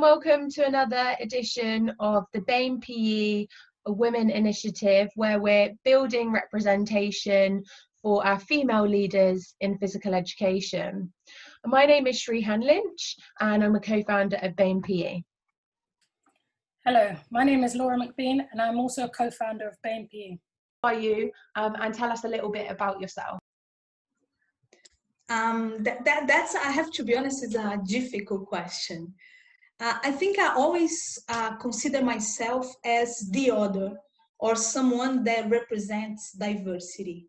Hello and welcome to another edition of the BAME PE Women Initiative, where we're building representation for our female leaders in physical education. My name is Shrehan Lynch and I'm a co-founder of BAME PE. Hello, my name is Laura McBean and I'm also a co-founder of BAME PE. Are you? Um, and tell us a little bit about yourself. Um, that, that, that's, I have to be honest, it's a difficult question. Uh, I think I always uh, consider myself as the other or someone that represents diversity.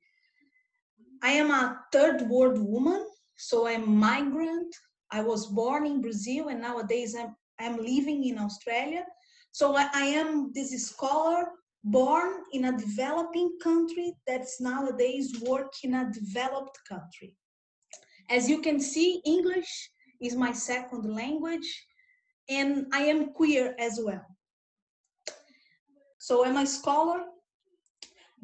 I am a third world woman, so I'm migrant. I was born in Brazil and nowadays I'm, I'm living in Australia. So I, I am this scholar born in a developing country that's nowadays work in a developed country. As you can see, English is my second language and I am queer as well. So I'm a scholar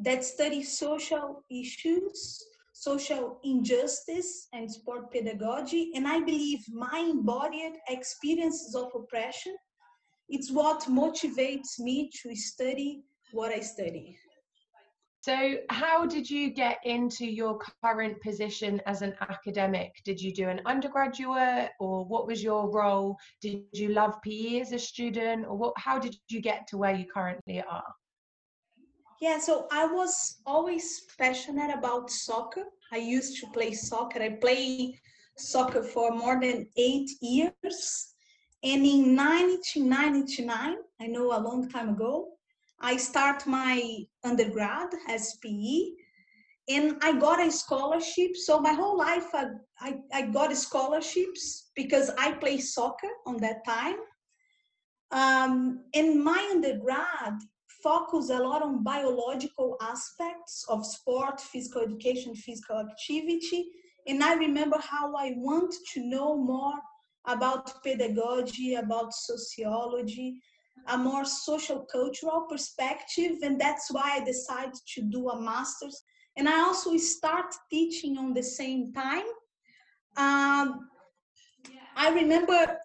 that studies social issues, social injustice, and sport pedagogy, and I believe my embodied experiences of oppression, it's what motivates me to study what I study. So, how did you get into your current position as an academic? Did you do an undergraduate, or what was your role? Did you love PE as a student, or what? How did you get to where you currently are? Yeah, so I was always passionate about soccer. I used to play soccer. I played soccer for more than eight years. And in 1999, I know a long time ago, I start my undergrad as PE and I got a scholarship. So my whole life I, I, I got scholarships because I play soccer on that time. Um, and my undergrad focus a lot on biological aspects of sport, physical education, physical activity. And I remember how I want to know more about pedagogy, about sociology, a more social cultural perspective and that's why i decided to do a master's. And i also start teaching on the same time. Um, i remember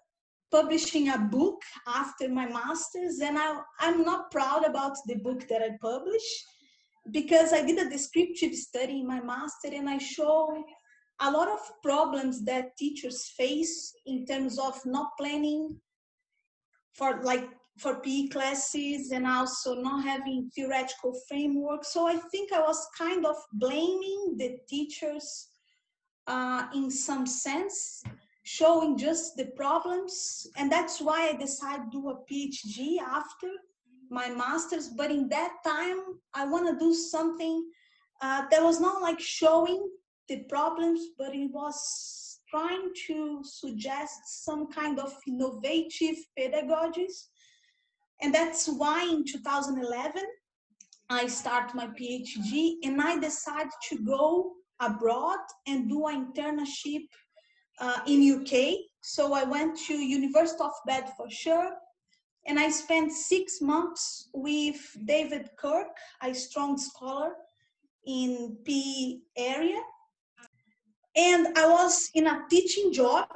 publishing a book after my master's and I, i'm not proud about the book that i published because i did a descriptive study in my master and i show a lot of problems that teachers face in terms of not planning for like for PE classes and also not having theoretical framework. So I think I was kind of blaming the teachers uh, in some sense, showing just the problems. And that's why I decided to do a PhD after my master's. But in that time, I want to do something uh, that was not like showing the problems, but it was trying to suggest some kind of innovative pedagogies and that's why in 2011, I start my PhD and I decided to go abroad and do an internship uh, in UK. So I went to University of Bedfordshire and I spent six months with David Kirk, a strong scholar in PE area. And I was in a teaching job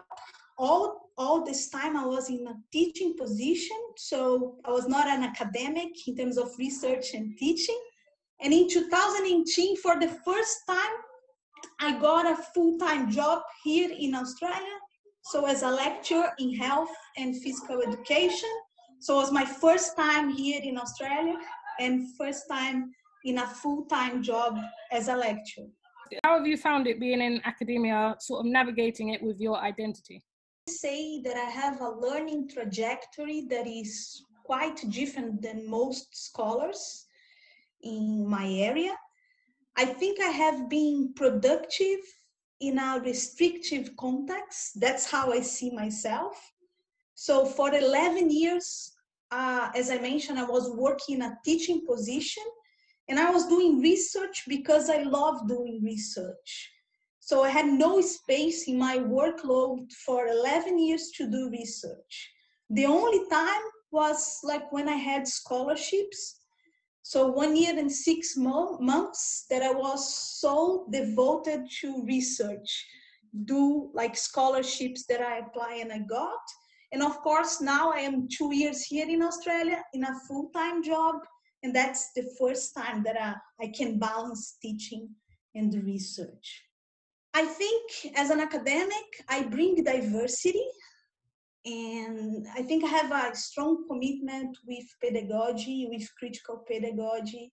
all all this time I was in a teaching position, so I was not an academic in terms of research and teaching. And in 2018, for the first time, I got a full-time job here in Australia. So as a lecturer in health and physical education. So it was my first time here in Australia and first time in a full-time job as a lecturer. How have you found it being in academia, sort of navigating it with your identity? Say that I have a learning trajectory that is quite different than most scholars in my area. I think I have been productive in a restrictive context. That's how I see myself. So for 11 years, uh, as I mentioned, I was working in a teaching position and I was doing research because I love doing research. So I had no space in my workload for 11 years to do research. The only time was like when I had scholarships. So one year and six mo- months that I was so devoted to research, do like scholarships that I apply and I got. And of course, now I am two years here in Australia in a full time job. And that's the first time that I, I can balance teaching and research. I think as an academic, I bring diversity. And I think I have a strong commitment with pedagogy, with critical pedagogy,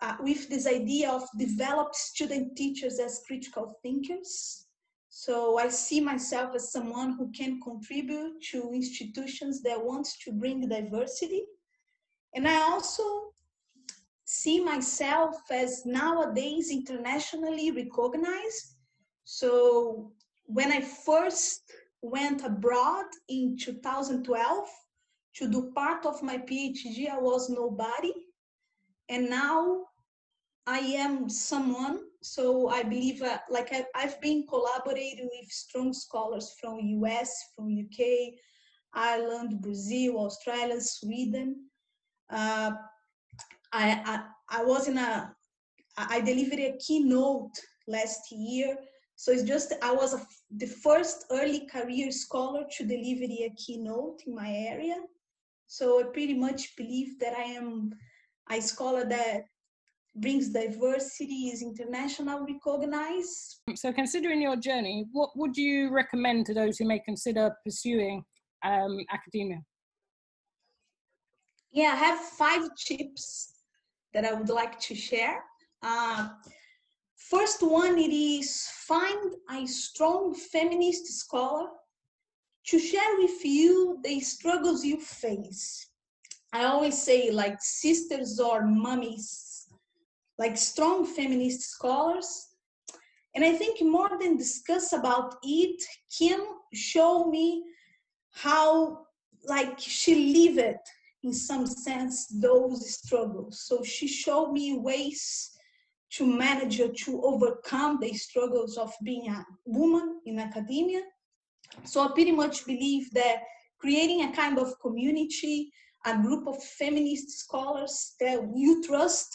uh, with this idea of develop student teachers as critical thinkers. So I see myself as someone who can contribute to institutions that want to bring diversity. And I also see myself as nowadays internationally recognized. So when I first went abroad in 2012 to do part of my PhD, I was nobody. And now I am someone, so I believe, uh, like I, I've been collaborating with strong scholars from US, from UK, Ireland, Brazil, Australia, Sweden. Uh, I, I, I was in a, I delivered a keynote last year. So it's just, I was a, the first early career scholar to deliver a keynote in my area. So I pretty much believe that I am a scholar that brings diversity, is international recognized. So, considering your journey, what would you recommend to those who may consider pursuing um, academia? Yeah, I have five tips that I would like to share. Uh, first one, it is find a strong feminist scholar to share with you the struggles you face. I always say like sisters or mummies like strong feminist scholars. And I think more than discuss about it, Kim show me how like she lived in some sense those struggles. So she showed me ways to manage or to overcome the struggles of being a woman in academia. So I pretty much believe that creating a kind of community, a group of feminist scholars that you trust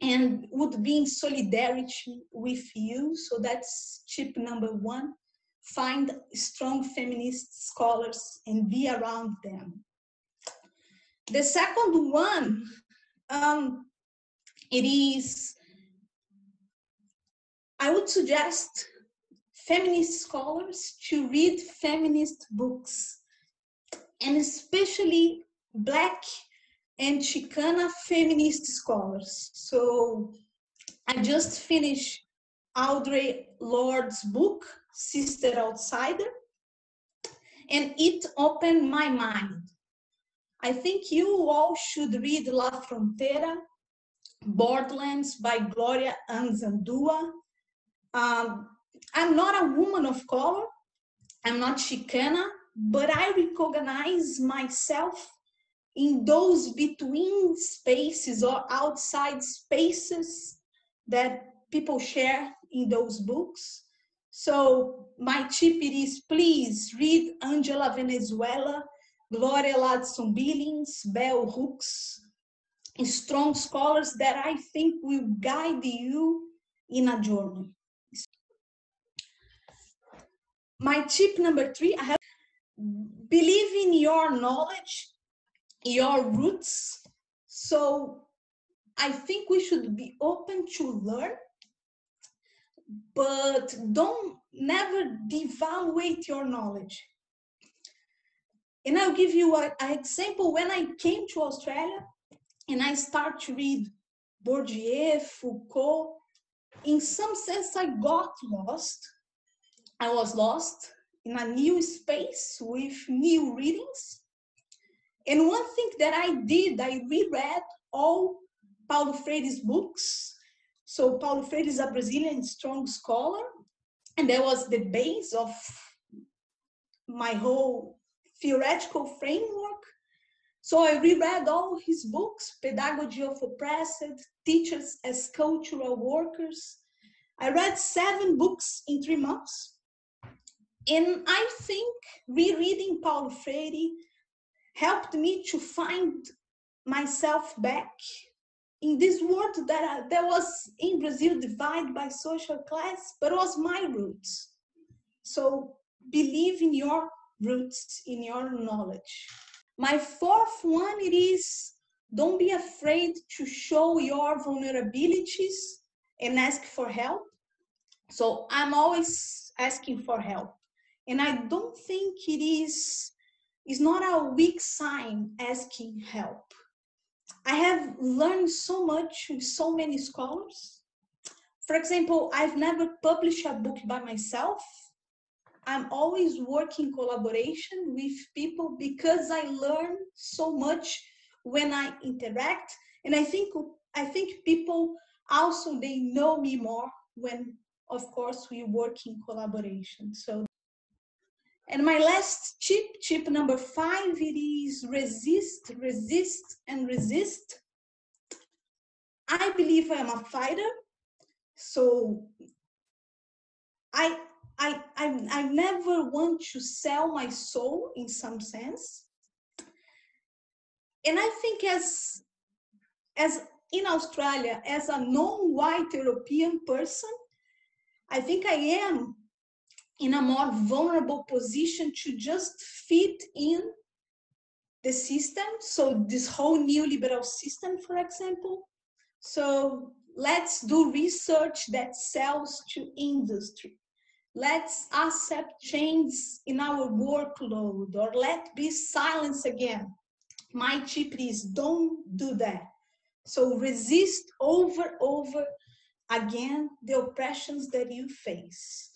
and would be in solidarity with you. So that's tip number one. Find strong feminist scholars and be around them. The second one, um, it is, I would suggest feminist scholars to read feminist books, and especially Black and Chicana feminist scholars. So I just finished Audre Lorde's book, Sister Outsider, and it opened my mind. I think you all should read La Frontera, Borderlands by Gloria Anzaldúa. Um, I'm not a woman of color, I'm not Chicana, but I recognize myself in those between spaces or outside spaces that people share in those books. So my tip is please read Angela Valenzuela, Gloria Ladson Billings, Bell Hooks, strong scholars that I think will guide you in a journey. My tip number three, I have believe in your knowledge your roots. So I think we should be open to learn, but don't never devaluate your knowledge. And I'll give you an example. When I came to Australia and I start to read Bourdieu, Foucault, in some sense I got lost. I was lost in a new space with new readings. And one thing that I did, I reread all Paulo Freire's books. So Paulo Freire is a Brazilian strong scholar, and that was the base of my whole theoretical framework. So I reread all his books, Pedagogy of Oppressed, Teachers as Cultural Workers. I read seven books in three months. And I think rereading Paulo Freire helped me to find myself back in this world that, uh, that was in Brazil divided by social class, but was my roots. So believe in your roots in your knowledge. My fourth one it is don't be afraid to show your vulnerabilities and ask for help. So I'm always asking for help. And I don't think it is is not a weak sign asking help. I have learned so much with so many scholars. For example, I've never published a book by myself. I'm always working collaboration with people because I learn so much when I interact. And I think I think people also they know me more when of course we work in collaboration. So and my last tip, tip number five, it is resist, resist, and resist. I believe I am a fighter. So I I I I never want to sell my soul in some sense. And I think as as in Australia, as a non-white European person, I think I am in a more vulnerable position to just fit in the system. So this whole neoliberal system, for example. So let's do research that sells to industry. Let's accept change in our workload or let be silence again. My tip is don't do that. So resist over, over again the oppressions that you face.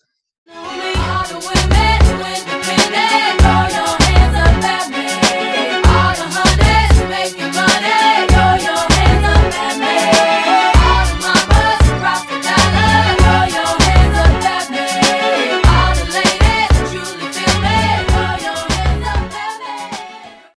Know me to win, throw your hands up at me.